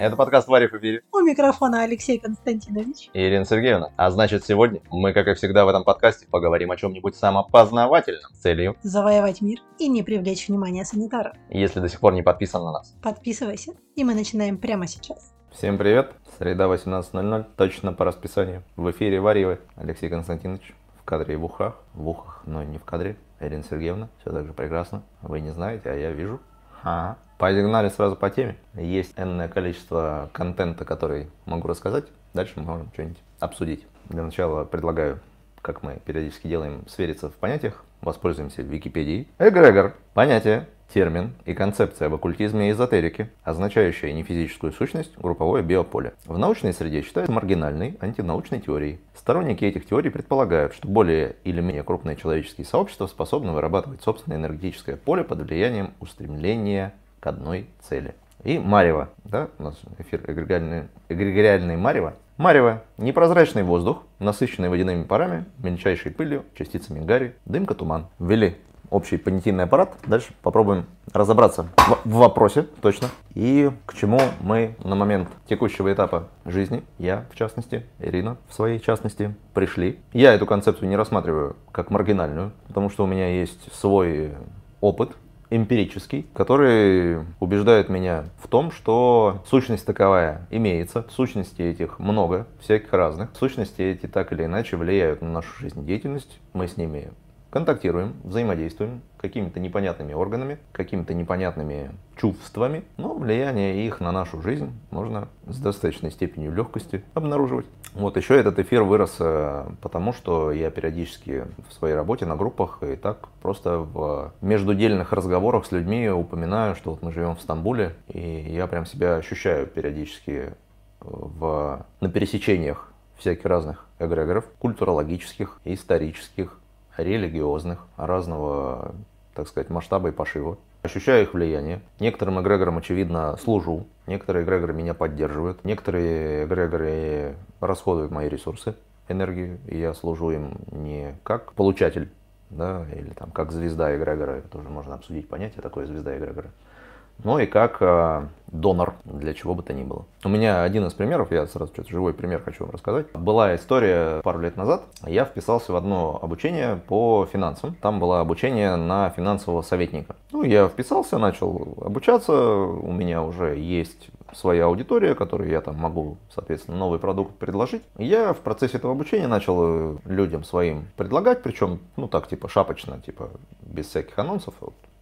Это подкаст «Варив и Бири». У микрофона Алексей Константинович. И Ирина Сергеевна. А значит, сегодня мы, как и всегда в этом подкасте, поговорим о чем-нибудь самопознавательном с целью. Завоевать мир и не привлечь внимание санитаров. Если до сих пор не подписан на нас. Подписывайся, и мы начинаем прямо сейчас. Всем привет. Среда 18.00, точно по расписанию. В эфире Варивы. Алексей Константинович в кадре и в ухах. В ухах, но не в кадре. Ирина Сергеевна, все так же прекрасно. Вы не знаете, а я вижу. Ага. Погнали сразу по теме. Есть энное количество контента, который могу рассказать. Дальше мы можем что-нибудь обсудить. Для начала предлагаю, как мы периодически делаем, свериться в понятиях. Воспользуемся Википедией. Эгрегор. Понятие, термин и концепция об оккультизме и эзотерике, означающая не физическую сущность, групповое биополе. В научной среде считают маргинальной антинаучной теорией. Сторонники этих теорий предполагают, что более или менее крупные человеческие сообщества способны вырабатывать собственное энергетическое поле под влиянием устремления к одной цели. И Марева, да, у нас эфир эгрегориальный, эгрегориальный Марева. Марево – непрозрачный воздух, насыщенный водяными парами, мельчайшей пылью, частицами гари, дымка, туман. Ввели общий понятийный аппарат. Дальше попробуем разобраться в, в вопросе точно. И к чему мы на момент текущего этапа жизни, я в частности, Ирина в своей частности, пришли. Я эту концепцию не рассматриваю как маргинальную, потому что у меня есть свой опыт эмпирический, который убеждает меня в том, что сущность таковая имеется, сущности этих много, всяких разных. Сущности эти так или иначе влияют на нашу жизнедеятельность, мы с ними контактируем, взаимодействуем какими-то непонятными органами, какими-то непонятными чувствами, но влияние их на нашу жизнь можно с достаточной степенью легкости обнаруживать. Вот еще этот эфир вырос э, потому, что я периодически в своей работе на группах и так просто в междудельных разговорах с людьми упоминаю, что вот мы живем в Стамбуле, и я прям себя ощущаю периодически в, на пересечениях всяких разных эгрегоров, культурологических, исторических, религиозных, разного, так сказать, масштаба и пошива. Ощущаю их влияние. Некоторым эгрегорам, очевидно, служу. Некоторые эгрегоры меня поддерживают. Некоторые эгрегоры расходуют мои ресурсы, энергию. И я служу им не как получатель, да, или там как звезда эгрегора. Тоже можно обсудить понятие такое звезда эгрегора но и как э, донор для чего бы то ни было. У меня один из примеров, я сразу что-то живой пример хочу вам рассказать. Была история пару лет назад, я вписался в одно обучение по финансам. Там было обучение на финансового советника. Ну, я вписался, начал обучаться, у меня уже есть своя аудитория, которой я там могу, соответственно, новый продукт предложить. Я в процессе этого обучения начал э, людям своим предлагать, причем, ну так, типа шапочно, типа без всяких анонсов.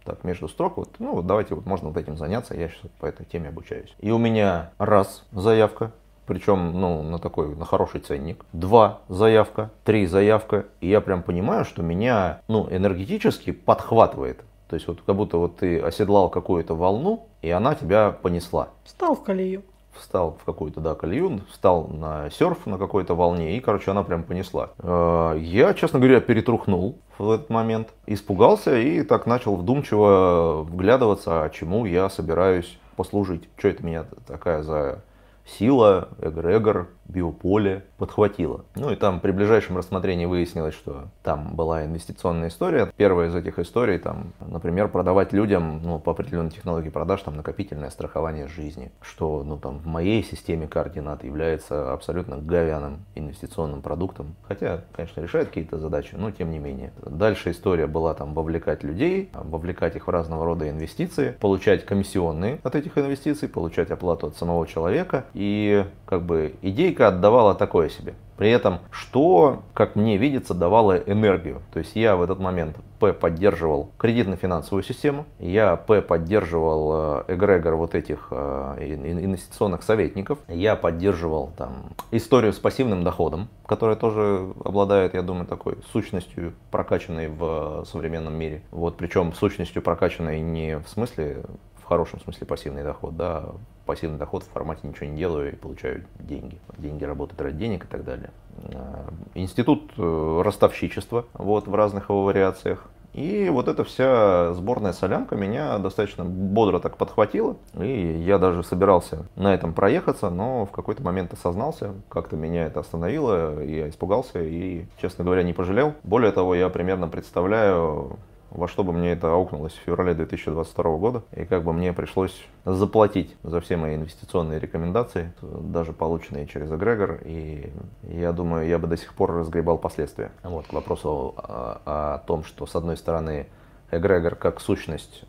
Так, между строк, вот, ну вот давайте вот можно вот этим заняться, я сейчас по этой теме обучаюсь. И у меня раз заявка, причем, ну, на такой, на хороший ценник. Два заявка, три заявка, и я прям понимаю, что меня, ну, энергетически подхватывает. То есть вот как будто вот ты оседлал какую-то волну, и она тебя понесла. Встал в колею встал в какую-то, да, колею, встал на серф на какой-то волне, и, короче, она прям понесла. Э, я, честно говоря, перетрухнул в этот момент, испугался и так начал вдумчиво вглядываться, а чему я собираюсь послужить. Что это меня такая за сила, эгрегор, биополе подхватило. Ну и там при ближайшем рассмотрении выяснилось, что там была инвестиционная история. Первая из этих историй, там, например, продавать людям ну, по определенной технологии продаж там, накопительное страхование жизни, что ну, там, в моей системе координат является абсолютно говяным инвестиционным продуктом. Хотя, конечно, решает какие-то задачи, но тем не менее. Дальше история была там вовлекать людей, вовлекать их в разного рода инвестиции, получать комиссионные от этих инвестиций, получать оплату от самого человека. И как бы идейка физика отдавала такое себе. При этом, что, как мне видится, давало энергию. То есть я в этот момент П поддерживал кредитно-финансовую систему, я П поддерживал э, эгрегор вот этих э, инвестиционных советников, я поддерживал там историю с пассивным доходом, которая тоже обладает, я думаю, такой сущностью, прокачанной в современном мире. Вот, причем сущностью прокачанной не в смысле хорошем смысле пассивный доход, да, пассивный доход в формате ничего не делаю и получаю деньги. Деньги работают ради денег и так далее. А, институт э, ростовщичества, вот, в разных его вариациях. И вот эта вся сборная солянка меня достаточно бодро так подхватила. И я даже собирался на этом проехаться, но в какой-то момент осознался, как-то меня это остановило, я испугался и, честно говоря, не пожалел. Более того, я примерно представляю, во что бы мне это аукнулось в феврале 2022 года, и как бы мне пришлось заплатить за все мои инвестиционные рекомендации, даже полученные через эгрегор, и я думаю, я бы до сих пор разгребал последствия. Вот, к вопросу о, о том, что с одной стороны эгрегор как сущность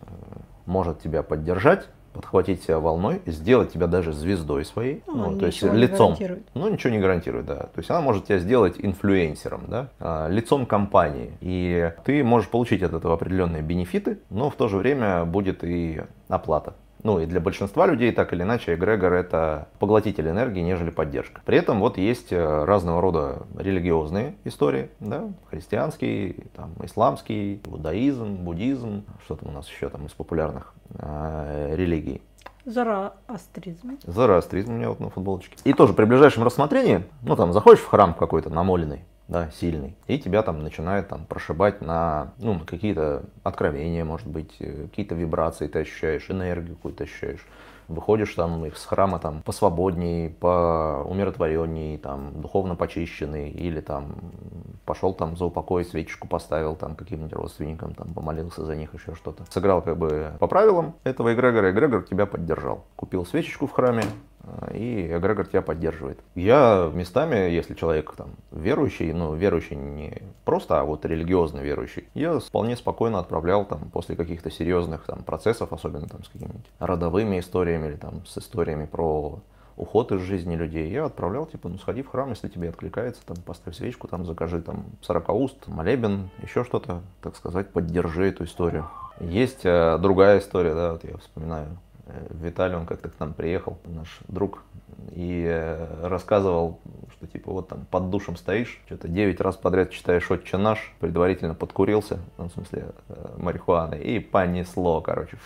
может тебя поддержать, подхватить себя волной, сделать тебя даже звездой своей, Ну, ну, то есть лицом. Ну, ничего не гарантирует, да. То есть она может тебя сделать инфлюенсером, да, а, лицом компании. И ты можешь получить от этого определенные бенефиты, но в то же время будет и оплата. Ну и для большинства людей, так или иначе, эгрегор это поглотитель энергии, нежели поддержка. При этом вот есть э, разного рода религиозные истории, да, христианский, там, исламский, иудаизм, буддизм, что там у нас еще там из популярных э, религий. Зороастризм. Зороастризм у меня вот на футболочке. И тоже при ближайшем рассмотрении, ну там заходишь в храм какой-то намоленный, да, сильный, и тебя там начинает там прошибать на, ну, на какие-то откровения, может быть, э, какие-то вибрации ты ощущаешь, энергию какую-то ощущаешь. Выходишь там из храма там посвободней, по умиротворенней, там духовно почищенный, или там пошел там за упокой, свечечку поставил там каким-нибудь родственникам, там помолился за них, еще что-то. Сыграл как бы по правилам этого эгрегора, эгрегор тебя поддержал. Купил свечечку в храме, и эгрегор тебя поддерживает. Я местами, если человек там верующий, ну верующий не просто, а вот религиозно верующий, я вполне спокойно отправлял там после каких-то серьезных там процессов, особенно там с какими-нибудь родовыми историями или там с историями про уход из жизни людей, я отправлял, типа, ну сходи в храм, если тебе откликается, там, поставь свечку, там, закажи, там, 40 уст, молебен, еще что-то, так сказать, поддержи эту историю. Есть э, другая история, да, вот я вспоминаю, Виталий, он как-то к нам приехал, наш друг, и э, рассказывал, что типа вот там под душем стоишь, что-то 9 раз подряд читаешь «Отче наш», предварительно подкурился, ну, в смысле э, марихуаны, и понесло, короче,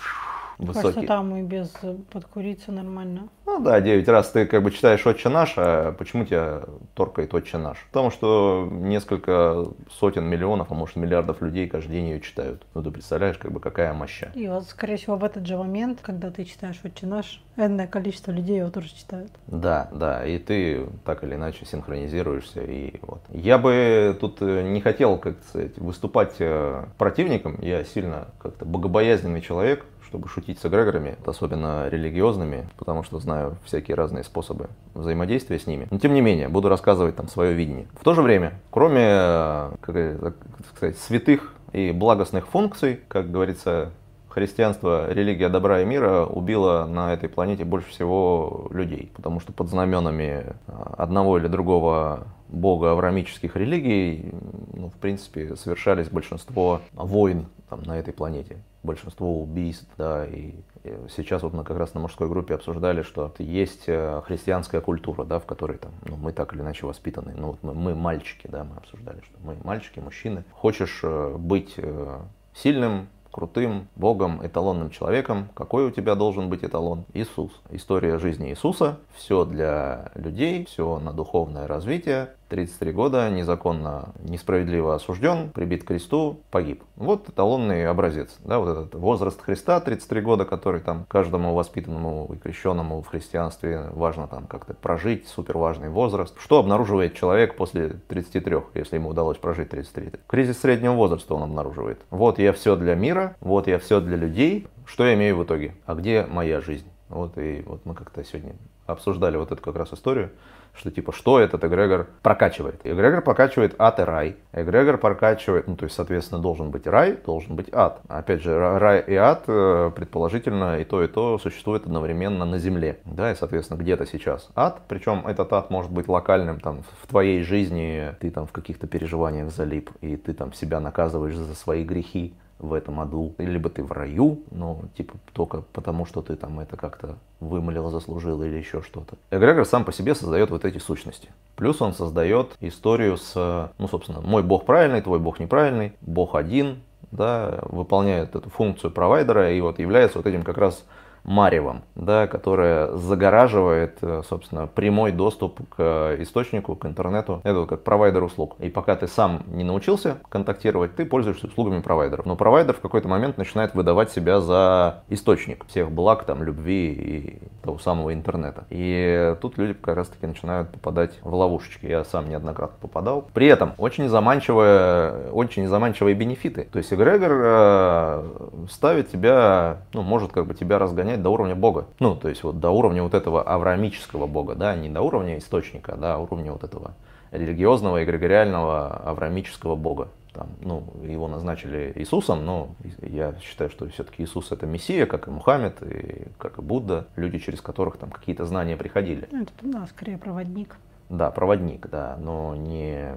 Кажется, высокий. там и без э, подкуриться нормально. Ну да, 9 раз ты как бы читаешь «Отче наш», а почему тебя торкает «Отче наш»? Потому что несколько сотен миллионов, а может миллиардов людей каждый день ее читают. Ну ты представляешь, как бы какая моща. И вот, скорее всего, в этот же момент, когда ты читаешь «Отче наш», энное количество людей его тоже читают. Да, да, и ты так или иначе синхронизируешься. И вот. Я бы тут э, не хотел, как сказать, выступать э, противником. Я сильно как-то богобоязненный человек, чтобы шутить с эгрегорами, особенно религиозными, потому что знаю всякие разные способы взаимодействия с ними. Но тем не менее, буду рассказывать там свое видение. В то же время, кроме, э, как так сказать, святых и благостных функций, как говорится, христианство, религия добра и мира убила на этой планете больше всего людей, потому что под знаменами а, одного или другого бога аврамических религий, ну, в принципе, совершались большинство войн там, на этой планете, большинство убийств, да, и и сейчас вот мы как раз на мужской группе обсуждали, что есть э, христианская культура, да, в которой там, ну, мы так или иначе воспитаны. Ну, вот мы, мы мальчики, да, мы обсуждали, что мы мальчики, мужчины. Хочешь э, быть э, сильным, крутым Богом, эталонным человеком. Какой у тебя должен быть эталон? Иисус. История жизни Иисуса. Все для людей, все на духовное развитие. 33 года, незаконно, несправедливо осужден, прибит к кресту, погиб. Вот эталонный образец. Да, вот этот возраст Христа, 33 года, который там каждому воспитанному и крещенному в христианстве важно там как-то прожить, супер важный возраст. Что обнаруживает человек после 33, если ему удалось прожить 33? Кризис среднего возраста он обнаруживает. Вот я все для мира, вот я все для людей, что я имею в итоге? А где моя жизнь? Вот и вот мы как-то сегодня обсуждали вот эту как раз историю, что типа, что этот эгрегор прокачивает. Эгрегор прокачивает ад и рай. Эгрегор прокачивает, ну то есть, соответственно, должен быть рай, должен быть ад. Опять же, рай и ад, э, предположительно, и то, и то существует одновременно на Земле. Да, и, соответственно, где-то сейчас ад, причем этот ад может быть локальным, там, в твоей жизни ты там в каких-то переживаниях залип, и ты там себя наказываешь за свои грехи в этом аду, либо ты в раю, но типа только потому, что ты там это как-то вымолил, заслужил или еще что-то. Эгрегор сам по себе создает вот эти сущности. Плюс он создает историю с, ну, собственно, мой бог правильный, твой бог неправильный, бог один, да, выполняет эту функцию провайдера и вот является вот этим как раз маревом, да, которое загораживает, э, собственно, прямой доступ к источнику, к интернету. Это вот как провайдер услуг. И пока ты сам не научился контактировать, ты пользуешься услугами провайдеров. Но провайдер в какой-то момент начинает выдавать себя за источник всех благ, там, любви и того самого интернета. И тут люди как раз таки начинают попадать в ловушечки. Я сам неоднократно попадал. При этом очень заманчивые, очень заманчивые бенефиты. То есть эгрегор э, ставит тебя, ну, может как бы тебя разгонять до уровня бога. Ну, то есть вот до уровня вот этого авраамического бога, да, не до уровня источника, да, а уровня вот этого религиозного, эгрегориального, авраамического бога там, ну, его назначили Иисусом, но я считаю, что все-таки Иисус это Мессия, как и Мухаммед, и как и Будда, люди, через которых там какие-то знания приходили. Ну, это, да, скорее проводник. Да, проводник, да, но не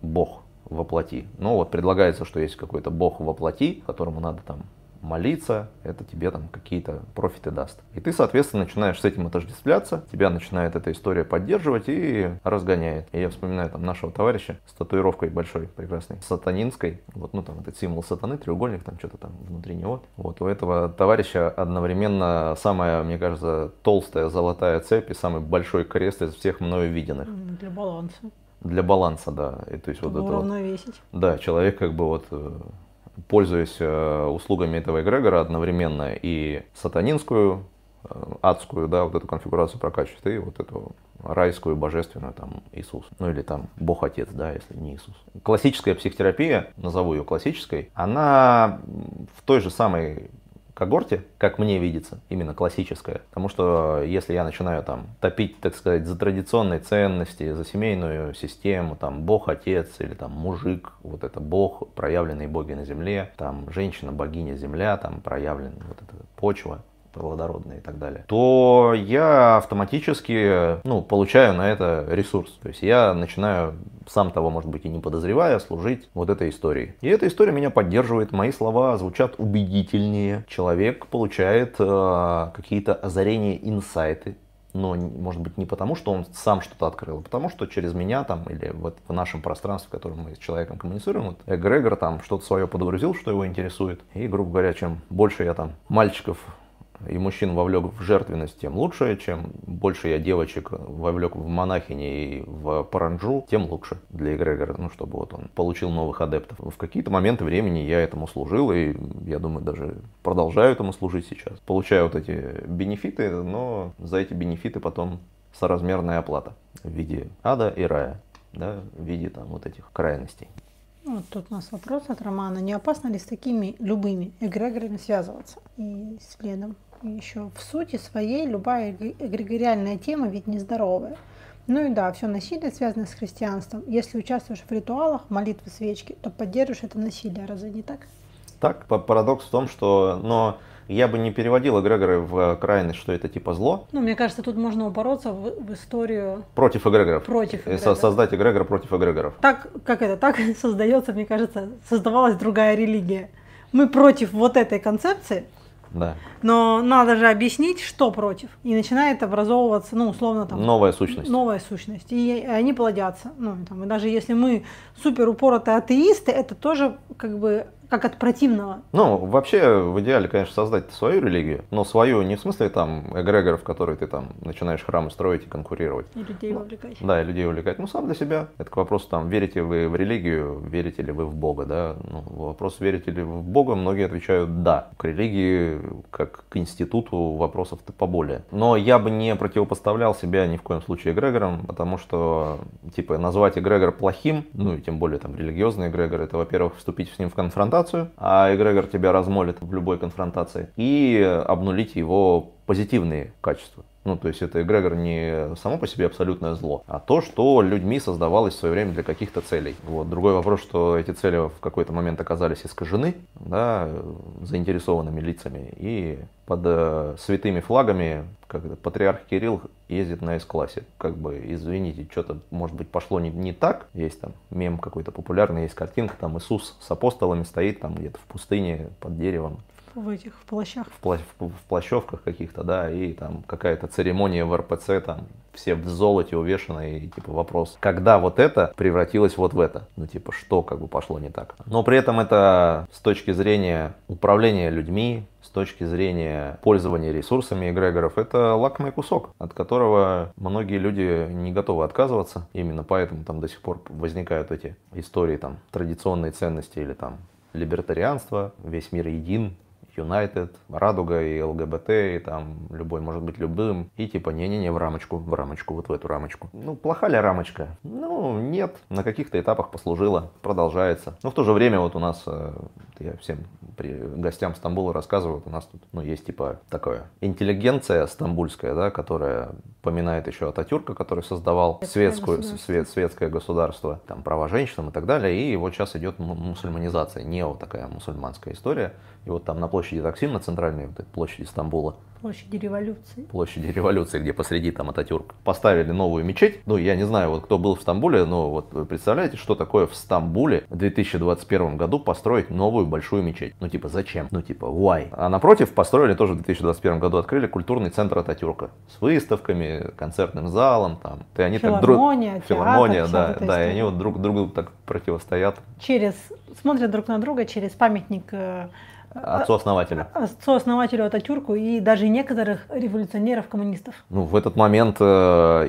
Бог воплоти. Но вот предлагается, что есть какой-то Бог воплоти, которому надо там молиться, это тебе там какие-то профиты даст. И ты, соответственно, начинаешь с этим отождествляться, тебя начинает эта история поддерживать и разгоняет. И я вспоминаю там нашего товарища с татуировкой большой, прекрасной, сатанинской, вот, ну там этот символ сатаны, треугольник, там что-то там внутри него. Вот у этого товарища одновременно самая, мне кажется, толстая золотая цепь и самый большой крест из всех мною виденных. Для баланса. Для баланса, да. И, то есть Чтобы вот это. Вот, да, человек как бы вот э, пользуясь э, услугами этого эгрегора одновременно и сатанинскую, э, адскую, да, вот эту конфигурацию прокачивает, и вот эту райскую, божественную, там, Иисус. Ну или там Бог Отец, да, если не Иисус. Классическая психотерапия, назову ее классической, она в той же самой когорте, как мне видится, именно классическая. Потому что если я начинаю там топить, так сказать, за традиционные ценности, за семейную систему, там Бог Отец или там мужик, вот это Бог, проявленные боги на земле, там женщина, богиня земля, там проявленная вот эта почва, плодородные и так далее, то я автоматически ну, получаю на это ресурс. То есть я начинаю, сам того, может быть, и не подозревая, служить вот этой истории. И эта история меня поддерживает, мои слова звучат убедительнее. Человек получает э, какие-то озарения, инсайты, но, может быть, не потому, что он сам что-то открыл, а потому что через меня там или вот в нашем пространстве, в котором мы с человеком коммуницируем, вот эгрегор там что-то свое подгрузил, что его интересует. И, грубо говоря, чем больше я там мальчиков и мужчин вовлек в жертвенность, тем лучше. Чем больше я девочек вовлек в монахини и в паранджу, тем лучше для эгрегора, ну, чтобы вот он получил новых адептов. В какие-то моменты времени я этому служил, и я думаю, даже продолжаю этому служить сейчас. Получаю вот эти бенефиты, но за эти бенефиты потом соразмерная оплата в виде ада и рая, да, в виде там вот этих крайностей. Вот тут у нас вопрос от Романа. Не опасно ли с такими любыми эгрегорами связываться? И следом еще в сути своей любая эгрегориальная тема ведь нездоровая. Ну и да, все насилие связано с христианством. Если участвуешь в ритуалах, молитвы, свечки, то поддерживаешь это насилие, разве не так? Так, парадокс в том, что, но я бы не переводил эгрегоры в крайность, что это типа зло. Ну, мне кажется, тут можно упороться в, в историю... Против эгрегоров. Против э, эгрегоров. Создать эгрегор против эгрегоров. Так, как это, так создается, мне кажется, создавалась другая религия. Мы против вот этой концепции, да. Но надо же объяснить, что против. И начинает образовываться, ну, условно, там... Новая сущность. Новая сущность. И они плодятся. Ну, там, и даже если мы супер упоротые атеисты, это тоже как бы как от противного. Ну, вообще, в идеале, конечно, создать свою религию, но свою не в смысле там эгрегоров, в которые ты там начинаешь храмы строить и конкурировать. И людей вовлекать. Да, и людей увлекать. Ну, сам для себя. Это к вопросу, там, верите вы в религию, верите ли вы в Бога, да? Ну, вопрос, верите ли вы в Бога, многие отвечают «да». К религии, как к институту, вопросов-то поболее. Но я бы не противопоставлял себя ни в коем случае эгрегорам, потому что, типа, назвать эгрегор плохим, ну, и тем более там религиозный эгрегор, это, во-первых, вступить с ним в конфронтацию, конфронтацию, а эгрегор тебя размолит в любой конфронтации, и обнулить его позитивные качества. Ну, то есть это эгрегор не само по себе абсолютное зло, а то, что людьми создавалось в свое время для каких-то целей. Вот. Другой вопрос, что эти цели в какой-то момент оказались искажены да, заинтересованными лицами, и под э, святыми флагами, как патриарх Кирилл ездит на С-классе. Как бы, извините, что-то, может быть, пошло не, не так. Есть там мем какой-то популярный, есть картинка, там Иисус с апостолами стоит там где-то в пустыне под деревом, в этих в плащах. В, пла в, в плащевках каких-то, да, и там какая-то церемония в РПЦ, там все в золоте увешаны, и типа вопрос, когда вот это превратилось вот в это? Ну типа, что как бы пошло не так? Но при этом это с точки зрения управления людьми, с точки зрения пользования ресурсами эгрегоров, это лакомый кусок, от которого многие люди не готовы отказываться. Именно поэтому там до сих пор возникают эти истории там традиционные ценности или там либертарианство, весь мир един, United, Радуга и ЛГБТ, и там любой может быть любым. И типа, не-не-не, в рамочку, в рамочку, вот в эту рамочку. Ну, плоха ли рамочка? Ну, нет, на каких-то этапах послужила, продолжается. Но в то же время вот у нас, э, я всем при гостям Стамбула рассказываю, у нас тут, ну, есть типа такое интеллигенция стамбульская, да, которая поминает еще Ататюрка, который создавал светскую, свет, светское государство, там, права женщин и так далее. И вот сейчас идет мусульманизация, нео такая мусульманская история. И вот там на площади Таксим, на центральной вот площади Стамбула, Площади революции. Площади революции, где посреди там Ататюрк. Поставили новую мечеть. Ну, я не знаю, вот кто был в Стамбуле, но вот вы представляете, что такое в Стамбуле в 2021 году построить новую большую мечеть? Ну, типа, зачем? Ну, типа, why? А напротив построили тоже в 2021 году, открыли культурный центр Ататюрка. С выставками, концертным залом, там. И они филармония, так друг... Филармония, да, да, и они вот друг другу так противостоят. Через, смотрят друг на друга через памятник э, Отцу-основателю. Отцу-основателю Ататюрку и даже некоторых революционеров-коммунистов. Ну, в этот момент э,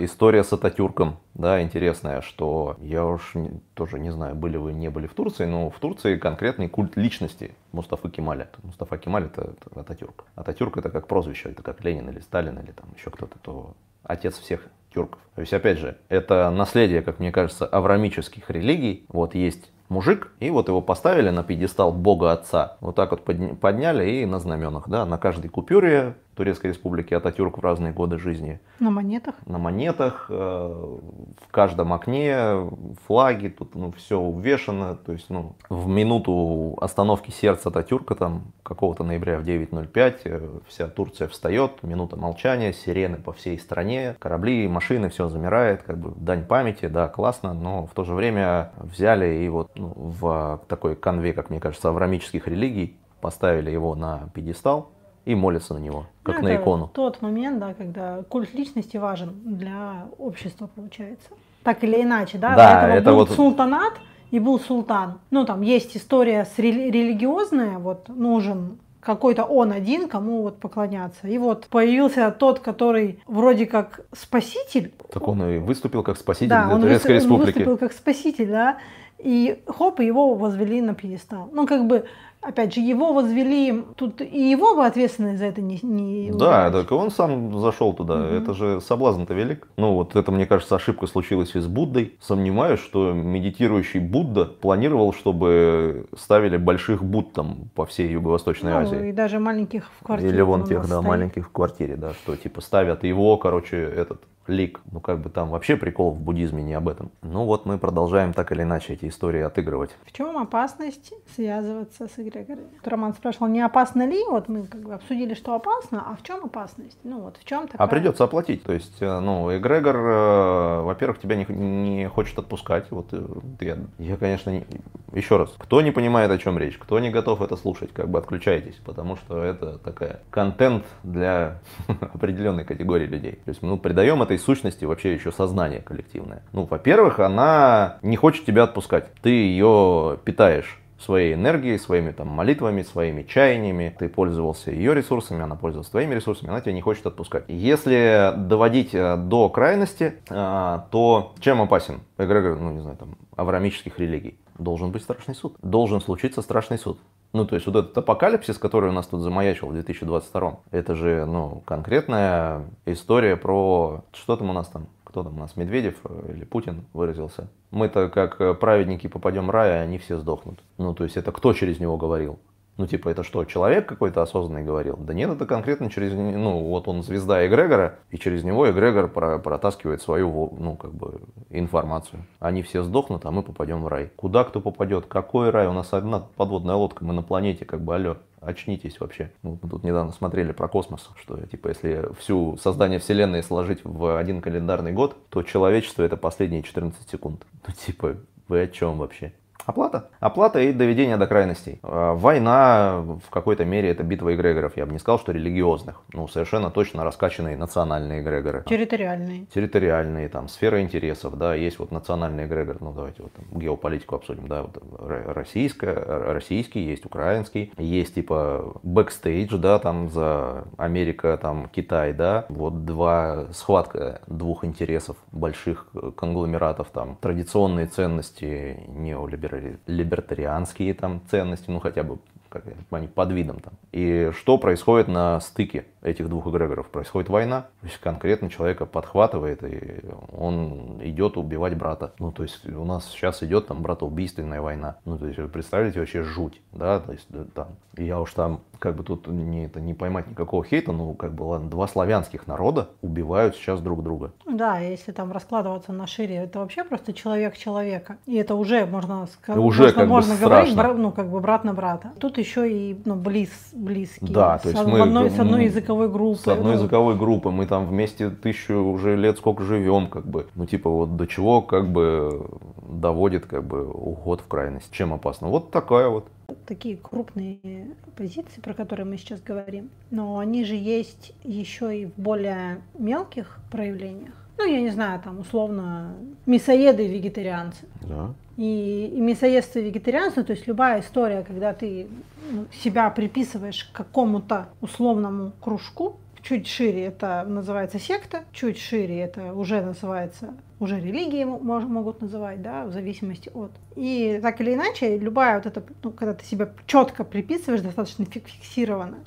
история с Ататюрком, да, интересная, что я уж не, тоже не знаю, были вы, не были в Турции, но в Турции конкретный культ личности Мустафы Кемаля. Мустафа Кемаль это, это Ататюрк. Ататюрк это как прозвище, это как Ленин или Сталин или там еще кто-то, то отец всех тюрков. То есть, опять же, это наследие, как мне кажется, аврамических религий. Вот есть мужик, и вот его поставили на пьедестал Бога Отца. Вот так вот подняли и на знаменах, да, на каждой купюре Турецкой Республики Ататюрк в разные годы жизни. На монетах? На монетах, э, в каждом окне флаги, тут ну, все увешано. То есть ну, в минуту остановки сердца Ататюрка, там какого-то ноября в 9.05, э, вся Турция встает, минута молчания, сирены по всей стране, корабли, машины, все замирает, как бы дань памяти, да, классно, но в то же время взяли и вот ну, в такой конве, как мне кажется, аврамических религий, поставили его на пьедестал, и молятся на него, как ну, на икону. Тот момент, да, когда культ личности важен для общества, получается. Так или иначе, да? Да, это был вот... султанат и был султан. Ну, там есть история с рели- религиозная, вот нужен какой-то он один, кому вот поклоняться. И вот появился тот, который вроде как спаситель. Так он и выступил как спаситель да, для он Турецкой выступил, Республики. Он выступил как спаситель, да. И хоп, его возвели на пьедестал. Ну, как бы опять же, его возвели, тут и его бы ответственность за это не, не Да, так он сам зашел туда, угу. это же соблазн-то велик. Ну вот это, мне кажется, ошибка случилась и с Буддой. Сомневаюсь, что медитирующий Будда планировал, чтобы ставили больших Будд там по всей Юго-Восточной ну, Азии. и даже маленьких в квартире. Или вон тех, да, стоит. маленьких в квартире, да, что типа ставят его, короче, этот лик. Ну, как бы там вообще прикол в буддизме не об этом. Ну, вот мы продолжаем так или иначе эти истории отыгрывать. В чем опасность связываться с эгрегорами? Роман спрашивал, не опасно ли? Вот мы как бы обсудили, что опасно, а в чем опасность? Ну, вот в чем такая... А придется оплатить. То есть, э, ну, эгрегор, э, во-первых, тебя не, не хочет отпускать. Вот э, я, я конечно, не... еще раз, кто не понимает, о чем речь, кто не готов это слушать, как бы отключайтесь, потому что это такая контент для определенной категории людей. То есть, ну, придаем этой этой сущности вообще еще сознание коллективное? Ну, во-первых, она не хочет тебя отпускать. Ты ее питаешь своей энергией, своими там молитвами, своими чаяниями. Ты пользовался ее ресурсами, она пользовалась твоими ресурсами, она тебя не хочет отпускать. Если доводить э, до крайности, э, то чем опасен эгрегор, ну не знаю, там, аврамических религий? Должен быть страшный суд. Должен случиться страшный суд. Ну, то есть вот этот апокалипсис, который у нас тут замаячил в 2022, это же, ну, конкретная история про... Что там у нас там? Кто там у нас? Медведев э, или Путин выразился? Мы-то как э, праведники попадем в рай, а они все сдохнут. Ну, то есть это кто через него говорил? Ну, типа, это что, человек какой-то осознанный говорил? Да нет, это конкретно через, ну, вот он звезда эгрегора, и через него эгрегор про протаскивает свою, ну, как бы, информацию. Они все сдохнут, а мы попадем в рай. Куда кто попадет? Какой рай? У нас одна подводная лодка, мы на планете, как бы, алло очнитесь вообще. Ну, мы тут недавно смотрели про космос, что типа если всю создание Вселенной сложить в один календарный год, то человечество это последние 14 секунд. Ну типа, вы о чем вообще? Оплата. Оплата и доведение до крайностей. А, война в какой-то мере это битва эгрегоров. Я бы не сказал, что религиозных. Ну, совершенно точно раскачанные национальные эгрегоры. Территориальные. Территориальные, там, сфера интересов, да, есть вот национальный эгрегор, ну, давайте вот там, геополитику обсудим, да, вот российская, российский, есть украинский, есть типа бэкстейдж, да, там за Америка, там Китай, да, вот два, схватка двух интересов больших конгломератов, там, традиционные ценности неолиберальные либертарианские там ценности, ну хотя бы как понимаю, под видом там. И что происходит на стыке этих двух эгрегоров? Происходит война, то есть конкретно человека подхватывает, и он идет убивать брата. Ну, то есть у нас сейчас идет там братоубийственная война. Ну, то есть вы представляете вообще жуть, да, то есть там, я уж там как бы тут не, это, не поймать никакого хейта, ну, как бы, ладно, два славянских народа убивают сейчас друг друга. Да, если там раскладываться на шире, это вообще просто человек человека. И это уже можно, сказать, уже можно, как можно бы говорить, страшно. ну, как бы брат на брата. Тут еще и ну, близ, близкие. Да, то есть с, мы... Одной, с одной языковой группы. С одной ну, языковой группы. Мы там вместе тысячу уже лет сколько живем, как бы. Ну, типа, вот до чего, как бы, доводит, как бы, уход в крайность. Чем опасно? Вот такая вот такие крупные позиции, про которые мы сейчас говорим, но они же есть еще и в более мелких проявлениях. Ну, я не знаю, там, условно, мясоеды и вегетарианцы. Да. И, и мясоедство и вегетарианство, то есть любая история, когда ты ну, себя приписываешь к какому-то условному кружку, чуть шире это называется секта, чуть шире это уже называется уже религии могут называть, да, в зависимости от. И так или иначе, любая вот эта, ну, когда ты себя четко приписываешь, достаточно фиксированно,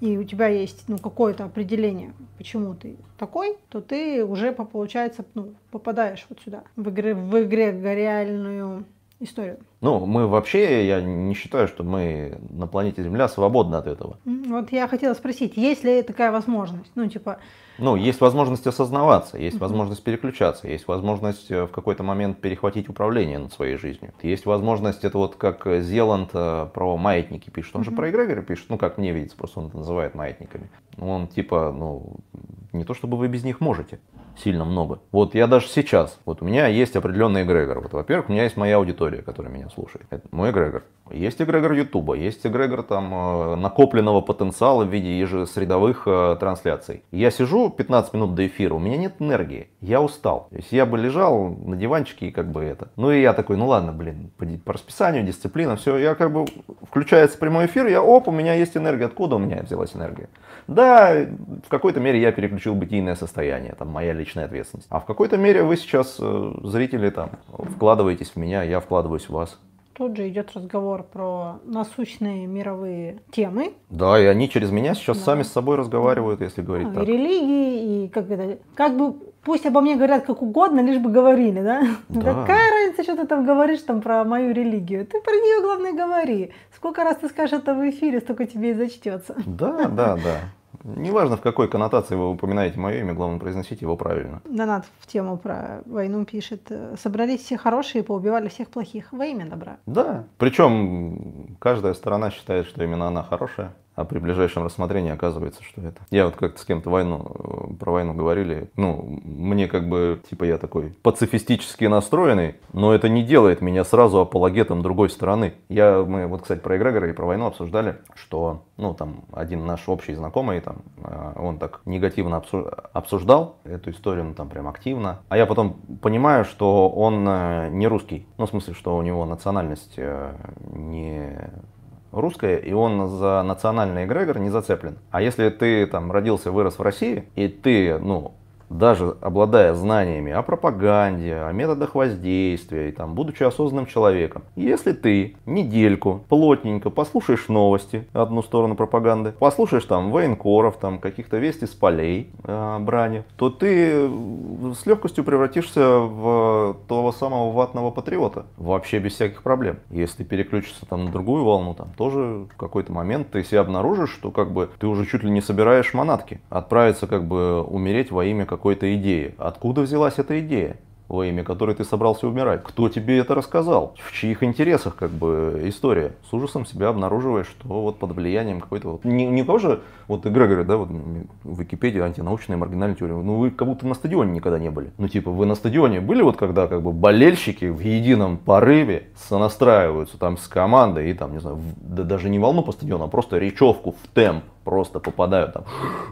и у тебя есть ну, какое-то определение, почему ты такой, то ты уже, получается, ну, попадаешь вот сюда, в, игре, в игре реальную историю. Ну, мы вообще, я не считаю, что мы на планете Земля свободны от этого. Вот я хотела спросить, есть ли такая возможность? Ну, типа... Ну, есть возможность осознаваться, есть возможность переключаться, есть возможность э, в какой-то момент перехватить управление над своей жизнью. Есть возможность, это вот как Зеланд э, про маятники пишет, он же про эгрегоры пишет, ну, как мне видится, просто он это называет маятниками. Он типа, ну, не то чтобы вы без них можете, сильно много. Вот я даже сейчас, вот у меня есть определенный эгрегор. Вот, во-первых, у меня есть моя аудитория, которая меня слушает. Это мой эгрегор. Есть эгрегор Ютуба, есть эгрегор там э, накопленного потенциала в виде ежесредовых э, трансляций. Я сижу 15 минут до эфира, у меня нет энергии, я устал. То есть я бы лежал на диванчике и как бы это. Ну и я такой, ну ладно, блин, по, расписанию, дисциплина, все. Я как бы, включается прямой эфир, я, оп, у меня есть энергия. Откуда у меня взялась энергия? Да, в какой-то мере я переключил бытийное состояние, там моя личная ответственность. А в какой-то мере вы сейчас, э, зрители, там, вкладываетесь в меня, я вкладываюсь в вас. Тут же идет разговор про насущные мировые темы. Да, и они через меня сейчас да. сами с собой разговаривают, если говорить ну, так. И религии, и как это, как бы пусть обо мне говорят как угодно, лишь бы говорили, да? да? Какая разница, что ты там говоришь там про мою религию? Ты про нее, главное, говори. Сколько раз ты скажешь это в эфире, столько тебе и зачтется. Да, да, да. Неважно, в какой коннотации вы упоминаете мое имя, главное произносить его правильно. Донат в тему про войну пишет. Собрались все хорошие и поубивали всех плохих во имя добра. Да, причем каждая сторона считает, что именно она хорошая а при ближайшем рассмотрении оказывается, что это. Я вот как-то с кем-то войну, э, про войну говорили, ну, мне как бы, типа, я такой пацифистически настроенный, но это не делает меня сразу апологетом другой стороны. Я, мы вот, кстати, про эгрегоры и про войну обсуждали, что, ну, там, один наш общий знакомый, там, э, он так негативно обсуждал эту историю, ну, там, прям активно, а я потом понимаю, что он э, не русский, ну, в смысле, что у него национальность не русское, и он за национальный эгрегор не зацеплен. А если ты там родился, вырос в России, и ты, ну, даже обладая знаниями о пропаганде, о методах воздействия, и там, будучи осознанным человеком, если ты недельку плотненько послушаешь новости, одну сторону пропаганды, послушаешь там военкоров, там каких-то вести с полей э, брани, то ты с легкостью превратишься в того самого ватного патриота. Вообще без всяких проблем. Если переключишься там на другую волну, там тоже в какой-то момент ты себя обнаружишь, что как бы ты уже чуть ли не собираешь манатки. Отправиться как бы умереть во имя какой-то идеи. Откуда взялась эта идея? во имя которой ты собрался умирать. Кто тебе это рассказал? В чьих интересах как бы история? С ужасом себя обнаруживаешь, что вот под влиянием какой-то вот... Не, не тоже вот Эгрегоры, да, вот в Википедии антинаучная маргинальная теория. Ну вы как будто на стадионе никогда не были. Ну типа вы на стадионе были вот когда как бы болельщики в едином порыве сонастраиваются там с командой и там, не знаю, в, да, даже не волну по стадиону, а просто речевку в темп просто попадают там.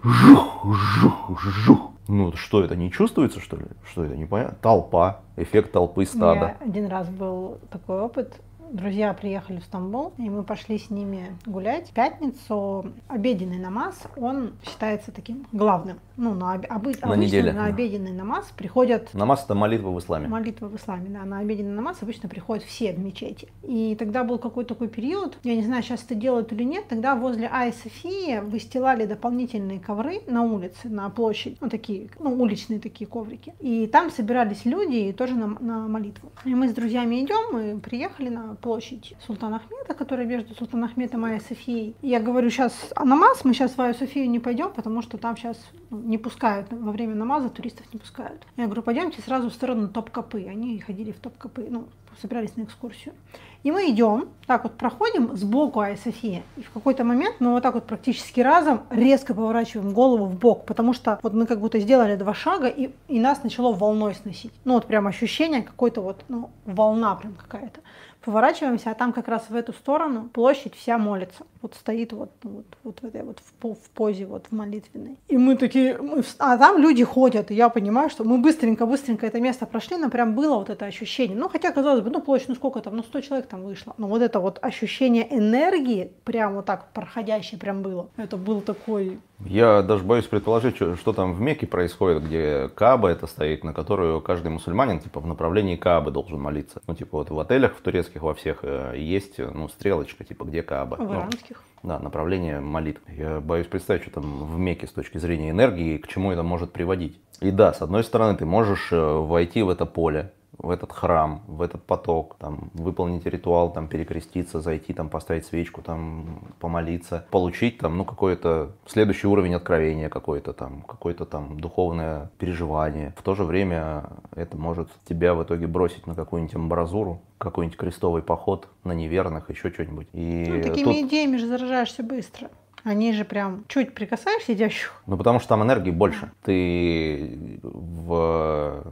Жух, жух, жух ну, что это, не чувствуется, что ли? Что это, непонятно? Толпа, эффект толпы стада. У меня один раз был такой опыт. Друзья приехали в Стамбул, и мы пошли с ними гулять. В пятницу обеденный намаз, он считается таким главным. Ну, на, об, обы, На обычно неделе. на обеденный намаз приходят Намаз это молитва в исламе. Молитва в исламе, да. На обеденный намаз обычно приходят все в мечети. И тогда был какой-то такой период, я не знаю, сейчас это делают или нет, тогда возле Ай Софии выстилали дополнительные ковры на улице, на площадь, ну такие, ну уличные такие коврики. И там собирались люди и тоже на, на молитву. И мы с друзьями идем, мы приехали на площадь Султана Ахмеда, которая между Султан Ахмедом и Ай Софией. И я говорю, сейчас а намаз, мы сейчас в Ай Софию не пойдем, потому что там сейчас не пускают, во время намаза туристов не пускают. Я говорю, пойдемте сразу в сторону Топ-Копы. Они ходили в Топ-Копы, ну, собирались на экскурсию. И мы идем, так вот проходим сбоку Ай София. И в какой-то момент мы вот так вот практически разом резко поворачиваем голову в бок, потому что вот мы как будто сделали два шага, и, и нас начало волной сносить. Ну вот прям ощущение какой-то вот, ну, волна прям какая-то. Поворачиваемся, а там как раз в эту сторону площадь вся молится. Вот стоит вот, вот, вот в этой вот в, в позе вот в молитвенной. И мы такие, мы а там люди ходят, и я понимаю, что мы быстренько-быстренько это место прошли, но прям было вот это ощущение. Ну, хотя, казалось бы, ну, площадь, ну, сколько там, ну, 100 человек там вышло. Но вот это вот ощущение энергии, прям вот так проходящее прям было. Это был такой Я даже боюсь предположить, что, что там в Мекке происходит, где Кааба это стоит, на которую каждый мусульманин типа в направлении Каабы должен молиться. Ну, типа вот в отелях, в турецких во всех э, есть ну, стрелочка, типа где Кааба. в Ну, иранских. Да, направление молитв. Я боюсь представить, что там в Мекке с точки зрения энергии, к чему это может приводить. И да, с одной стороны, ты можешь э, войти в это поле, в этот храм, в этот поток, там, выполнить ритуал, там, перекреститься, зайти, там, поставить свечку, там, помолиться, получить там, ну, какой-то следующий уровень откровения какой-то там, какое-то там духовное переживание. В то же время это может тебя в итоге бросить на какую-нибудь амбразуру, какой-нибудь крестовый поход на неверных, еще что-нибудь. И Ну, такими тут- идеями же заражаешься быстро. Они же прям чуть прикасаешься, идешь, Ну, потому что там энергии больше. Ты в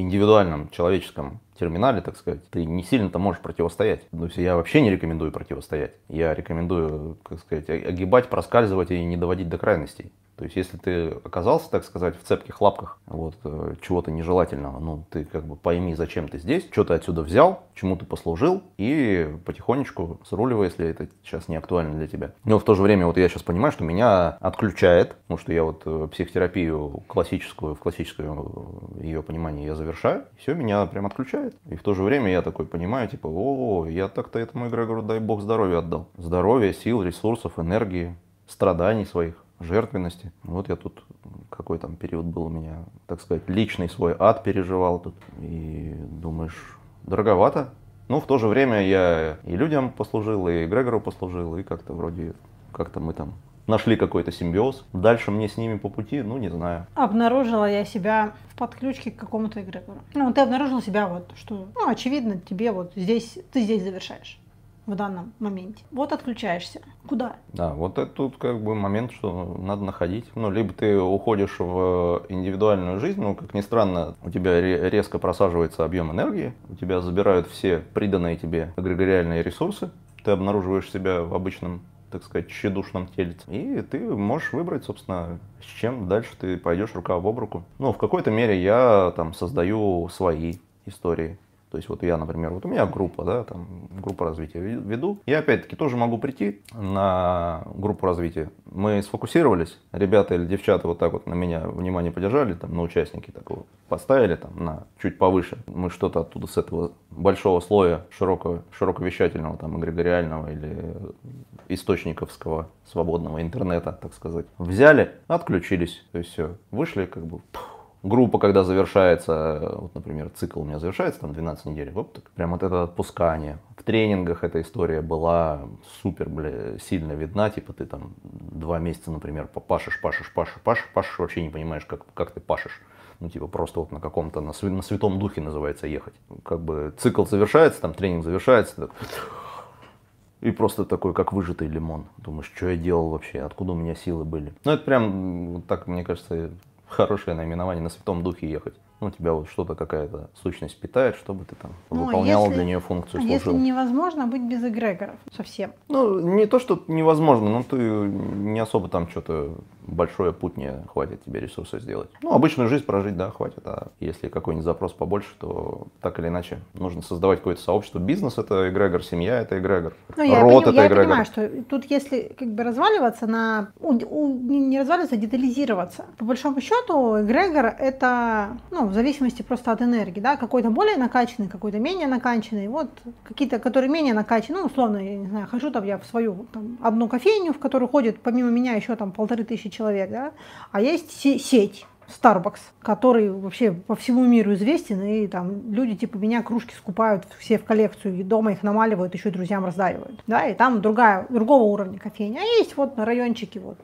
индивидуальном человеческом терминале, так сказать, ты не сильно-то можешь противостоять. То есть я вообще не рекомендую противостоять. Я рекомендую, как сказать, огибать, проскальзывать и не доводить до крайностей. То есть, если ты оказался, так сказать, в цепких лапках вот, э, чего-то нежелательного, ну, ты как бы пойми, зачем ты здесь, что ты отсюда взял, чему ты послужил, и потихонечку сруливай, если это сейчас не актуально для тебя. Но в то же время вот я сейчас понимаю, что меня отключает, потому что я вот э, психотерапию классическую, в классическом ее понимании я завершаю, все, меня прям отключает. И в то же время я такой понимаю, типа, о, я так-то этому Эгрегору, дай бог, здоровья отдал. Здоровья, сил, ресурсов, энергии, страданий своих жертвенности. Вот я тут какой там период был у меня, так сказать, личный свой ад переживал тут. И думаешь, дороговато. Ну, в то же время я и людям послужил, и Грегору послужил, и как-то вроде, как-то мы там нашли какой-то симбиоз. Дальше мне с ними по пути, ну, не знаю. обнаружила я себя в подключке к какому-то эгрегору. Ну, ты обнаружила себя вот, что, ну, очевидно, тебе вот здесь, ты здесь завершаешь в данном моменте. Вот отключаешься. Куда? Да, вот это тут как бы момент, что надо находить. Ну, либо ты уходишь в индивидуальную жизнь, ну, как ни странно, у тебя ре- резко просаживается объем энергии, у тебя забирают все приданные тебе эгрегориальные ресурсы, ты обнаруживаешь себя в обычном так сказать, тщедушном тельце. И ты можешь выбрать, собственно, с чем дальше ты пойдешь рука об руку. Ну, в какой-то мере я там создаю свои истории. То есть вот я, например, вот у меня группа, да, там группа развития ве- веду. Я опять-таки тоже могу прийти на группу развития. Мы сфокусировались, ребята или девчата вот так вот на меня внимание подержали, там на участники такого поставили там на чуть повыше. Мы что-то оттуда с этого большого слоя широкого, широковещательного там эгрегориального или источниковского свободного интернета, так сказать, взяли, отключились. То есть все, вышли как бы пух, группа, когда завершается, вот, например, цикл у меня завершается, там 12 недель, вот так, прям вот это отпускание. В тренингах эта история была супер, бля, сильно видна, типа ты там два месяца, например, пашешь, пашешь, пашешь, пашешь, пашешь, вообще не понимаешь, как, как ты пашешь. Ну, типа, просто вот на каком-то, на, на святом духе называется ехать. Как бы цикл завершается, там тренинг завершается, так и просто такой, как выжатый лимон. Думаешь, что я делал вообще, откуда у меня силы были. Ну, это прям, так, мне кажется, хорошее наименование, на Святом Духе ехать. ну, тебя вот что-то какая-то сущность питает, чтобы ты там Ну, выполнял если- для нее функцию, служил. если невозможно быть без эгрегоров совсем? Ну, не то, что невозможно, но ты не особо там что-то большое путнее хватит тебе ресурсов сделать. Ну, обычную жизнь прожить, да, хватит. А если какой-нибудь запрос побольше, то так или иначе нужно создавать какое-то сообщество. Бизнес это эгрегор, семья это эгрегор, Ну, я, род это я эгрегор. понимаю, что тут если как бы разваливаться на... у- у- не не разваливаться, а детализироваться. По большому счету, эгрегор это, ну, в зависимости просто от энергии, да, какой-то более накачанный, какой-то менее накачанный. Вот какие-то, которые менее накачаны, ну, условно, я не знаю, хожу там я в свою там, одну кофейню, в которую ходит помимо меня еще там полторы тысячи человек, да, а есть се- сеть. Starbucks, который вообще по всему миру известен, и там люди типа меня кружки скупают все в коллекцию, и дома их намаливают, еще и друзьям раздаривают. Да, и там другая, другого уровня кофейня. А есть вот на райончике вот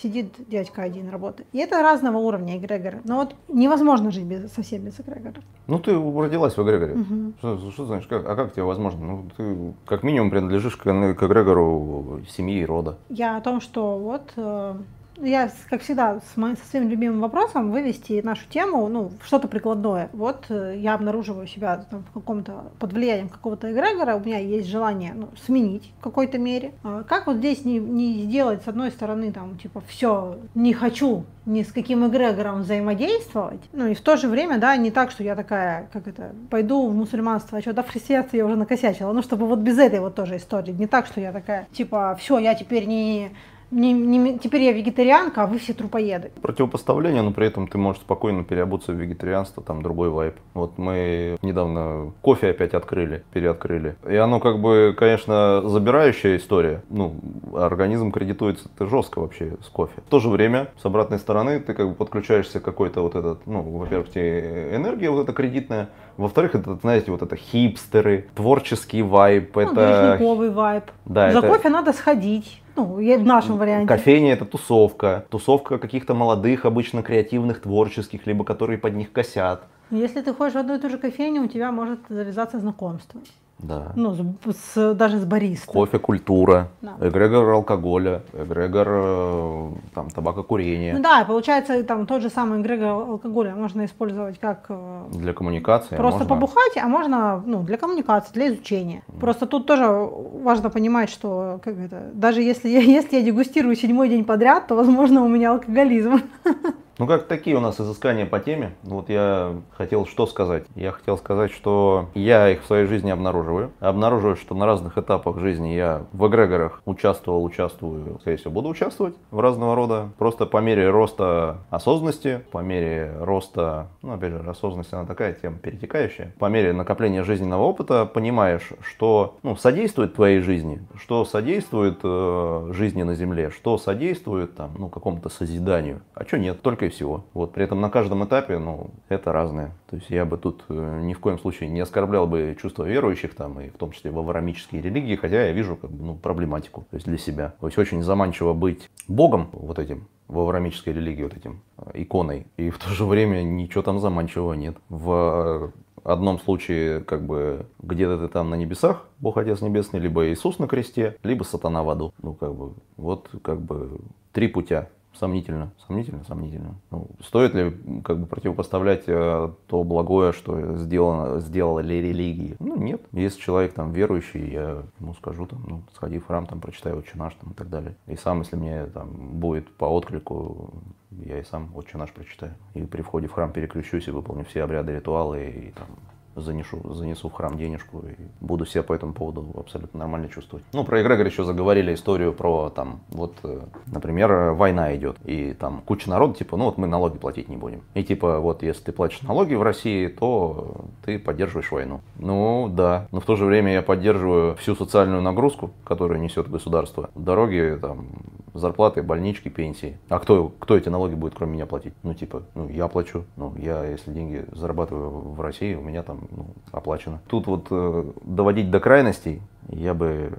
сидит дядька один работает. И это разного уровня эгрегора. Но вот невозможно жить без, совсем без эгрегора. Ну, ты родилась в эгрегоре. Мгм. Что, что значит, как, а как тебе возможно? Ну, ты как минимум принадлежишь к, к эгрегору семьи и рода. Я о том, что вот э, я, как всегда, с моим, со своим любимым вопросом вывести нашу тему, ну, что-то прикладное. Вот э, я обнаруживаю себя там, в каком-то, под влиянием какого-то эгрегора, у меня есть желание ну, сменить в какой-то мере. А как вот здесь не, не сделать, с одной стороны, там, типа, все, не хочу ни с каким эгрегором взаимодействовать, ну, и в то же время, да, не так, что я такая, как это, пойду в мусульманство, а что, да, в христианстве я уже накосячила, ну, чтобы вот без этой вот тоже истории, не так, что я такая, типа, все, я теперь не, не, не- теперь я вегетарианка, а вы все трупоеды. Противопоставление, но при этом ты можешь спокойно переобуться в вегетарианство, там другой вайп. Вот мы недавно кофе опять открыли, переоткрыли. И оно как бы, конечно, забирающая история. Ну, организм кредитуется это жестко вообще с кофе. В то же время, с обратной стороны, ты как бы подключаешься к какой-то вот этот, ну, во-первых, тебе энергия вот эта кредитная, во-вторых, это, знаете, вот это хипстеры, творческий вайп, Ну, это... движниковый вайб. Да, За это- кофе надо сходить. Ну, я в нашем варианте. Кофейня это тусовка. Тусовка каких-то молодых, обычно креативных, творческих, либо которые под них косят. Если ты ходишь в одну и ту же кофейню, у тебя может завязаться знакомство. Да. Ну, с, с- даже с баристой. Кофе, культура, Да. эгрегор алкоголя, эгрегор э, там, табакокурения. Ну да, получается, там тот же самый эгрегор алкоголя можно использовать как э, Для коммуникации просто можно- побухать, а можно ну, для коммуникации, для изучения. Просто тут тоже важно понимать, что как это, даже если я, если я дегустирую седьмой день подряд, то, возможно, у меня алкоголизм. Ну как такие у нас изыскания по теме. Вот я хотел что сказать. Я хотел сказать, что я их в своей жизни обнаруживаю. Обнаруживаю, что на разных этапах жизни я в эгрегорах участвовал, участвую, скорее всего, буду участвовать в разного рода. Просто по мере роста осознанности, по мере роста, ну опять же, осознанность она такая тема перетекающая. По мере накопления жизненного опыта понимаешь, что ну, содействует твоей жизни, что содействует э, жизни на Земле, что содействует там, ну, какому-то созиданию, а что нет, только и всего. Вот, при этом на каждом этапе, ну, это разное. То есть я бы тут э, ни в коем случае не оскорблял бы чувства верующих, там, и в том числе в авраамические религии, хотя я вижу как бы, ну, проблематику то есть для себя. То есть очень заманчиво быть Богом вот этим, в авраамической религии вот этим э, иконой, и в то же время ничего там заманчивого нет. В э, одном случае, как бы, где-то ты там на небесах, Бог Отец Небесный, либо Иисус на кресте, либо сатана в аду. Ну, как бы, вот, как бы, три путя. Сомнительно, сомнительно, сомнительно. Ну, стоит ли как бы противопоставлять э, то благое, что сделано, сделали религии? Ну нет. Если человек там верующий, я ему скажу там, ну, сходи в храм, там, прочитай отче наш там, и так далее. И сам, если мне там будет по отклику, я и сам отче наш прочитаю. И при входе в храм переключусь и выполню все обряды, ритуалы и там занесу, занесу в храм денежку и буду себя по этому поводу абсолютно нормально чувствовать. Ну, про эгрегор еще заговорили историю про там, вот, э, например, война идет, и там куча народу, типа, ну вот мы налоги платить не будем. И типа, вот если ты платишь налоги в России, то ты поддерживаешь войну. Ну, да. Но в то же время я поддерживаю всю социальную нагрузку, которую несет государство. Дороги, там, зарплаты, больнички, пенсии. А кто, кто эти налоги будет, кроме меня, платить? Ну, типа, ну, я плачу. Ну, я, если деньги зарабатываю в России, у меня там ну, оплачено. Тут вот э, доводить до крайностей я бы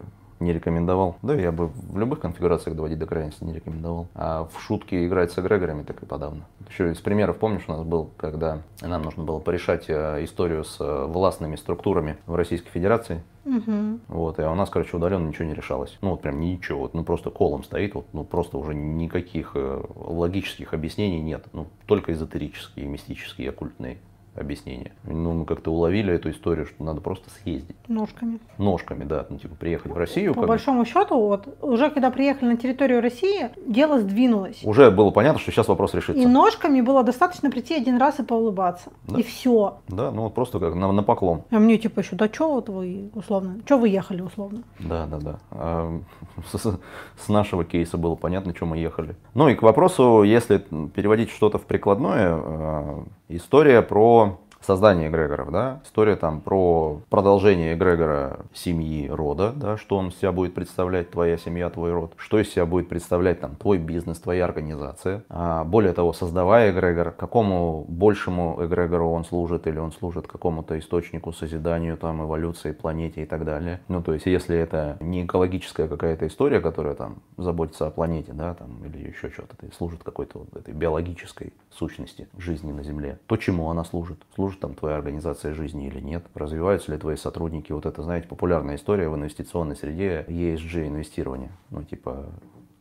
не рекомендовал. Да, я бы в любых конфигурациях доводить до крайности не рекомендовал. А в шутки играть с эгрегорами так и подавно. Еще из примеров, помнишь, у нас был, когда нам нужно было порешать э, историю с э, властными структурами в Российской Федерации. Мгм. Вот, и у нас, короче, удаленно ничего не решалось. Ну, вот прям ничего, вот, ну, просто колом стоит, вот, ну, просто уже никаких э, логических объяснений нет. Ну, только эзотерические, мистические, оккультные. Объяснение. Ну, мы как-то уловили эту историю, что надо просто съездить. Ножками. Ножками, да, ну, типа приехать в Россию. По как большому счету, вот уже когда приехали на территорию России, дело сдвинулось. Уже было понятно, что сейчас вопрос решится. И ножками было достаточно прийти один раз и поулыбаться. Да. И все. Да, ну вот просто как на, на поклон. А мне типа еще, да что вот вы условно, что вы ехали условно? Да, да, да. А, с, с нашего кейса было понятно, что мы ехали. Ну и к вопросу, если переводить что-то в прикладное, э, история про создание эгрегоров, да, история там про продолжение эгрегора семьи, рода, да, что он себя будет представлять, твоя семья, твой род, что из себя будет представлять там твой бизнес, твоя организация. А более того, создавая эгрегор, какому большему эгрегору он служит, или он служит какому-то источнику, созиданию, там, эволюции, планете и так далее. Ну, то есть, если это не экологическая какая-то история, которая там заботится о планете, да, там, или еще что-то, служит какой-то вот этой биологической сущности жизни на Земле, то чему она служит? Служит там твоя организация жизни или нет? Развиваются ли твои сотрудники? Вот это, знаете, популярная история в инвестиционной среде ESG инвестирования. Ну, типа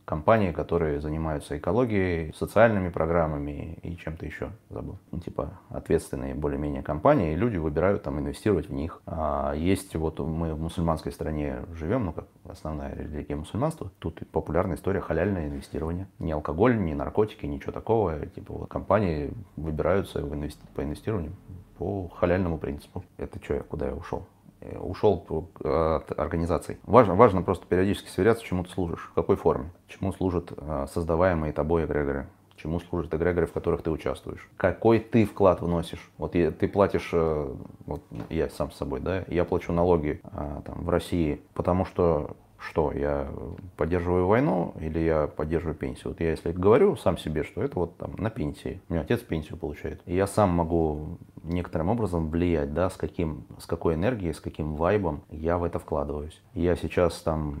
компании, которые занимаются экологией, социальными программами и чем-то еще, забыл. Ну, типа ответственные более-менее компании, и люди выбирают там инвестировать в них. А есть вот мы в мусульманской стране живем, ну как основная религия мусульманства, тут популярная история халяльное инвестирование. Ни алкоголь, ни наркотики, ничего такого. Типа вот компании выбираются в инвести... по инвестированию по халяльному принципу. Это что куда я ушел? Э, ушел от организаций. Важно, важно просто периодически сверяться, чему ты служишь, в какой форме, чему служат э, создаваемые тобой эгрегоры, чему служат эгрегоры, в которых ты участвуешь, какой ты вклад вносишь. Вот ты платишь, э, вот я сам с собой, да, я плачу налоги там, в России, потому что что, я поддерживаю войну или я поддерживаю пенсию? Вот я если говорю сам себе, что это вот там на пенсии, у меня отец пенсию получает, и я сам могу некоторым образом влиять, да, с, каким, с какой энергией, с каким вайбом я в это вкладываюсь. Я сейчас там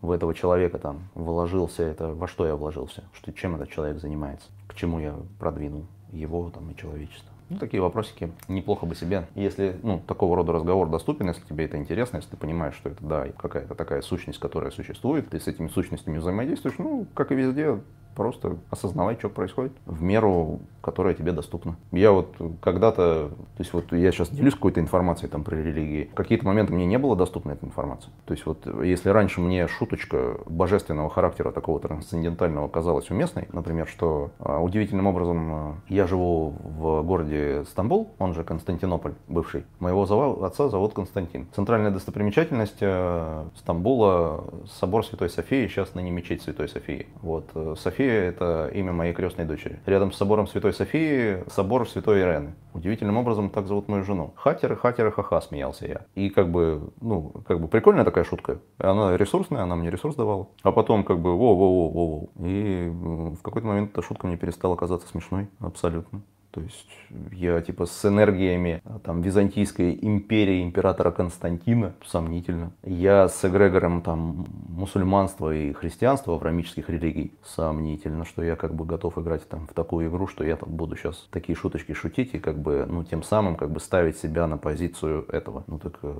в этого человека там вложился, это во что я вложился, что, чем этот человек занимается, к чему я продвинул его там и человечество. Ну, такие вопросики. Неплохо бы себе, если ну, такого рода разговор доступен, если тебе это интересно, если ты понимаешь, что это да, какая-то такая сущность, которая существует, ты с этими сущностями взаимодействуешь, ну, как и везде, просто осознавай, что происходит в меру, которая тебе доступна. Я вот когда-то, то есть вот я сейчас делюсь какой-то информацией там про религии, в какие-то моменты мне не было доступна эта информация. То есть вот если раньше мне шуточка божественного характера, такого трансцендентального казалась уместной, например, что а, удивительным образом а, я живу в городе Стамбул, он же Константинополь бывший, моего отца зовут Константин. Центральная достопримечательность а, Стамбула собор Святой Софии, сейчас ныне мечеть Святой Софии. Вот София София – это имя моей крестной дочери. Рядом с собором Святой Софии собор Святой Ирены. Удивительным образом так зовут мою жену. Хатер, хатер, ха-ха, смеялся я. И как бы, ну, как бы прикольная такая шутка. Она ресурсная, она мне ресурс давала. А потом как бы воу-воу-воу-воу. И в какой-то момент эта шутка мне перестала казаться смешной. Абсолютно. То есть я типа с энергиями а, там Византийской империи императора Константина сомнительно. Я с эгрегором там мусульманства и христианства, аврамических религий сомнительно, что я как бы готов играть там в такую игру, что я там буду сейчас такие шуточки шутить и как бы ну тем самым как бы ставить себя на позицию этого. Ну так э,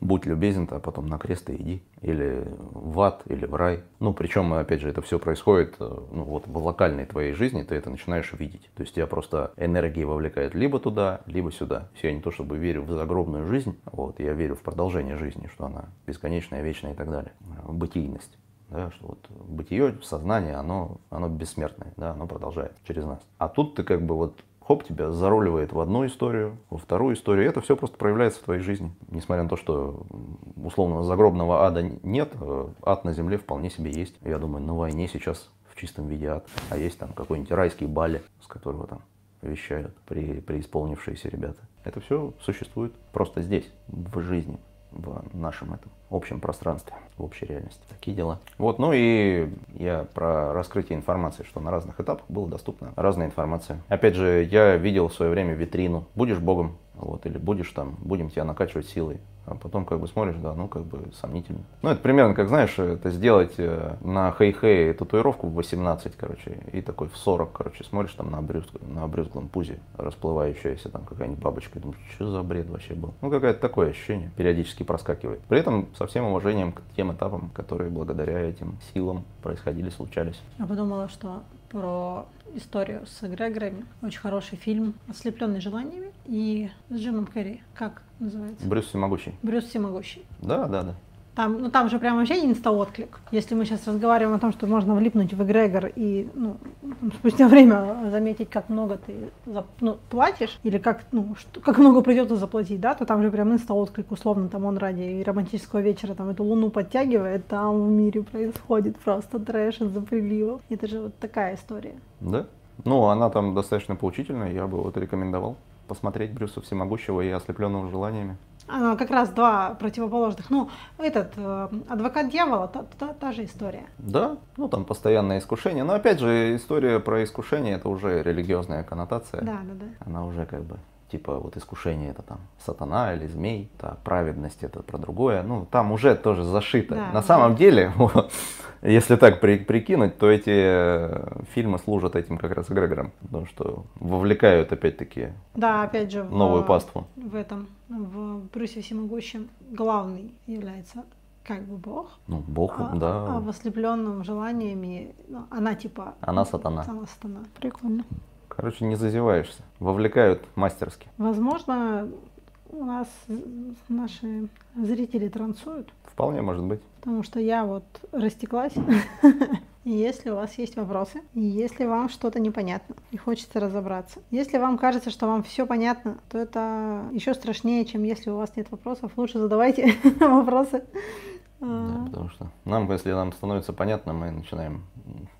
будь любезен, а потом на крест и иди. Или в ад, или в рай. Ну причем опять же это все происходит э, ну вот в локальной твоей жизни, ты это начинаешь видеть. То есть я просто энергии вовлекает либо туда, либо сюда. Я не то чтобы верю в загробную жизнь, вот, я верю в продолжение жизни, что она бесконечная, вечная и так далее. Бытийность. Да, что вот бытие, сознание, оно, оно бессмертное, да, оно продолжает через нас. А тут ты как бы вот хоп, тебя заруливает в одну историю, во вторую историю. Это все просто проявляется в твоей жизни. Несмотря на то, что условного загробного ада нет, э, ад на земле вполне себе есть. Я думаю, на войне сейчас в чистом виде ад. А есть там какой-нибудь райский бали, с которого там вещают при, преисполнившиеся ребята. Это все существует просто здесь, в жизни, в нашем этом общем пространстве, в общей реальности. Такие дела. Вот, ну и я про раскрытие информации, что на разных этапах было доступна разная информация. Опять же, я видел в свое время витрину. Будешь богом, вот, или будешь там, будем тебя накачивать силой а потом как бы смотришь, да, ну как бы сомнительно. Ну это примерно как, знаешь, это сделать э, на хей-хей татуировку в 18, короче, и такой в 40, короче, смотришь там на, обрюз, на обрюзглом пузе расплывающаяся там какая-нибудь бабочка, и думаешь, что за бред вообще был. Ну какое-то такое ощущение периодически проскакивает. При этом со всем уважением к тем этапам, которые благодаря этим силам происходили, случались. Я подумала, что про историю с эгрегорами. Очень хороший фильм «Ослепленный желаниями» и с Джимом Керри. Как называется? Брюс Всемогущий. Брюс Всемогущий. Да, да, да. Там, ну, там же прям вообще инста-отклик. Если мы сейчас разговариваем о том, что можно влипнуть в эгрегор и ну, там, спустя время заметить, как много ты за, ну, платишь, или как, ну, что, как много придется заплатить, да, то там же прям инста-отклик, условно, там он ради романтического вечера там эту луну подтягивает, там в мире происходит просто трэш из-за приливов. Это же вот такая история. Да? Ну, она там достаточно поучительная, я бы вот рекомендовал посмотреть Брюса Всемогущего и ослепленного желаниями. А, как раз два противоположных. Ну, этот э, адвокат дьявола, та, та, та же история. Да, ну там постоянное искушение. Но опять же, история про искушение это уже религиозная коннотация. Да, да, да. Она уже как бы типа вот искушение это там сатана или змей, та праведность это про другое. Ну, там уже тоже зашито. Да, На да. самом деле, вот, если так при- прикинуть, то эти э, фильмы служат этим как раз эгрегорам, потому что вовлекают опять-таки Да, опять же, в, новую паству. в этом, в Брюсе Всемогущем главный является как бы Бог, Ну, Бог, а, да, а в ослепленном желаниями ну, она типа... Она сатана. Она сатана. Прикольно. Короче, не зазеваешься. Вовлекают мастерски. Возможно, у нас наши зрители танцуют, Вполне может быть. потому что я вот растеклась. Если у вас есть вопросы, если вам что-то непонятно и хочется разобраться, если вам кажется, что вам все понятно, то это еще страшнее, чем если у вас нет вопросов. Лучше задавайте вопросы. Да, А, потому что нам, если нам становится понятно, мы начинаем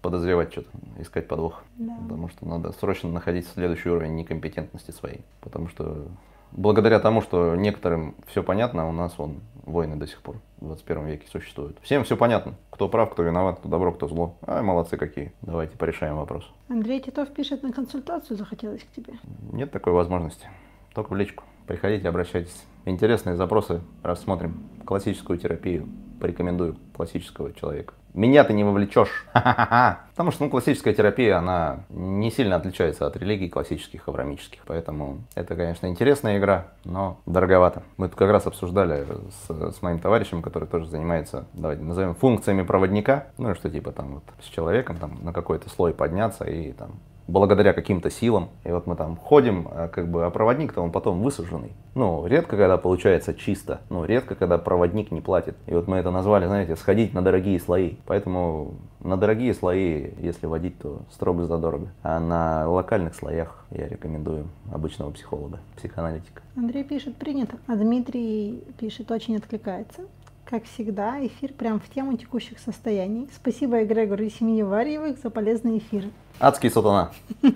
подозревать что-то, искать подвох. Да. Потому что надо срочно находить следующий уровень некомпетентности своей. Потому что благодаря тому, что некоторым все понятно, у нас вон войны до сих пор в 21 веке существуют. Всем все понятно. Кто прав, кто виноват, кто добро, кто зло. Ай, молодцы какие. Давайте порешаем вопрос. Андрей Титов пишет на консультацию, захотелось к тебе. Нет такой возможности. Только в личку. Приходите, обращайтесь. Интересные запросы рассмотрим. Классическую терапию. Порекомендую классического человека. Меня ты не вовлечешь. Потому что ну, классическая терапия, она не сильно отличается от религий классических, аврамических. Поэтому это, конечно, интересная игра, но дороговато. Мы тут как раз обсуждали с, с моим товарищем, который тоже занимается, давайте назовем, функциями проводника. Ну и что типа там вот с человеком там на какой-то слой подняться и там благодаря каким-то силам. И вот мы там ходим, а как бы, а проводник-то он потом высаженный. Ну, редко, когда получается чисто. Ну, редко, когда проводник не платит. И вот мы это назвали, знаете, сходить на дорогие слои. Поэтому на дорогие слои, если водить, то строго задорого. А на локальных слоях я рекомендую обычного психолога, психоаналитика. Андрей пишет, принято. А Дмитрий пишет, очень откликается. Как всегда, эфир прям в тему текущих состояний. Спасибо Эгрегору и семье Варьевых за полезные эфиры. Адский сатана.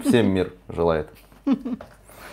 Всем мир желает.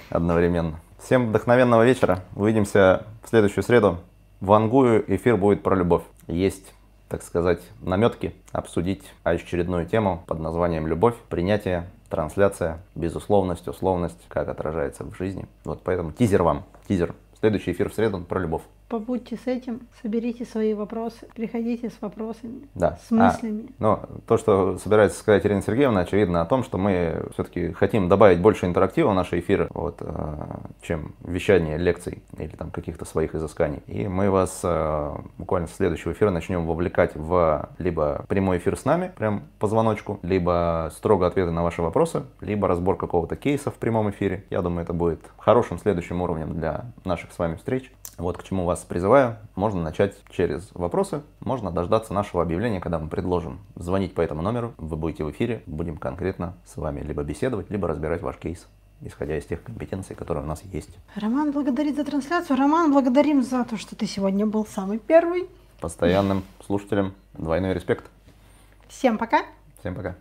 Одновременно. Всем вдохновенного вечера. Увидимся в следующую среду. В Ангую эфир будет про любовь. Есть, так сказать, наметки обсудить очередную тему под названием «Любовь», принятие, трансляция, безусловность, условность, как отражается в жизни. Вот поэтому тизер вам, тизер. Следующий эфир в среду про любовь. Побудьте с этим, соберите свои вопросы, приходите с вопросами, Да. с А, мыслями. Но то, что собирается сказать Ирина Сергеевна, очевидно о том, что мы все-таки хотим добавить больше интерактива в наши эфиры, вот, э, чем вещание лекций или там каких-то своих изысканий. И мы вас э, буквально с следующего эфира начнем вовлекать в либо прямой эфир с нами, прям по звоночку, либо строго ответы на ваши вопросы, либо разбор какого-то кейса в прямом эфире. Я думаю, это будет хорошим следующим уровнем для наших с вами встреч. Вот к чему вас призываю. Можно начать через вопросы, можно дождаться нашего объявления, когда мы предложим звонить по этому номеру. Вы будете в эфире, будем конкретно с вами либо беседовать, либо разбирать ваш кейс, исходя из тех компетенций, которые у нас есть. Роман благодарит за трансляцию. Роман, благодарим за то, что ты сегодня был самый первый. Постоянным слушателям двойной респект. Всем пока. Всем пока.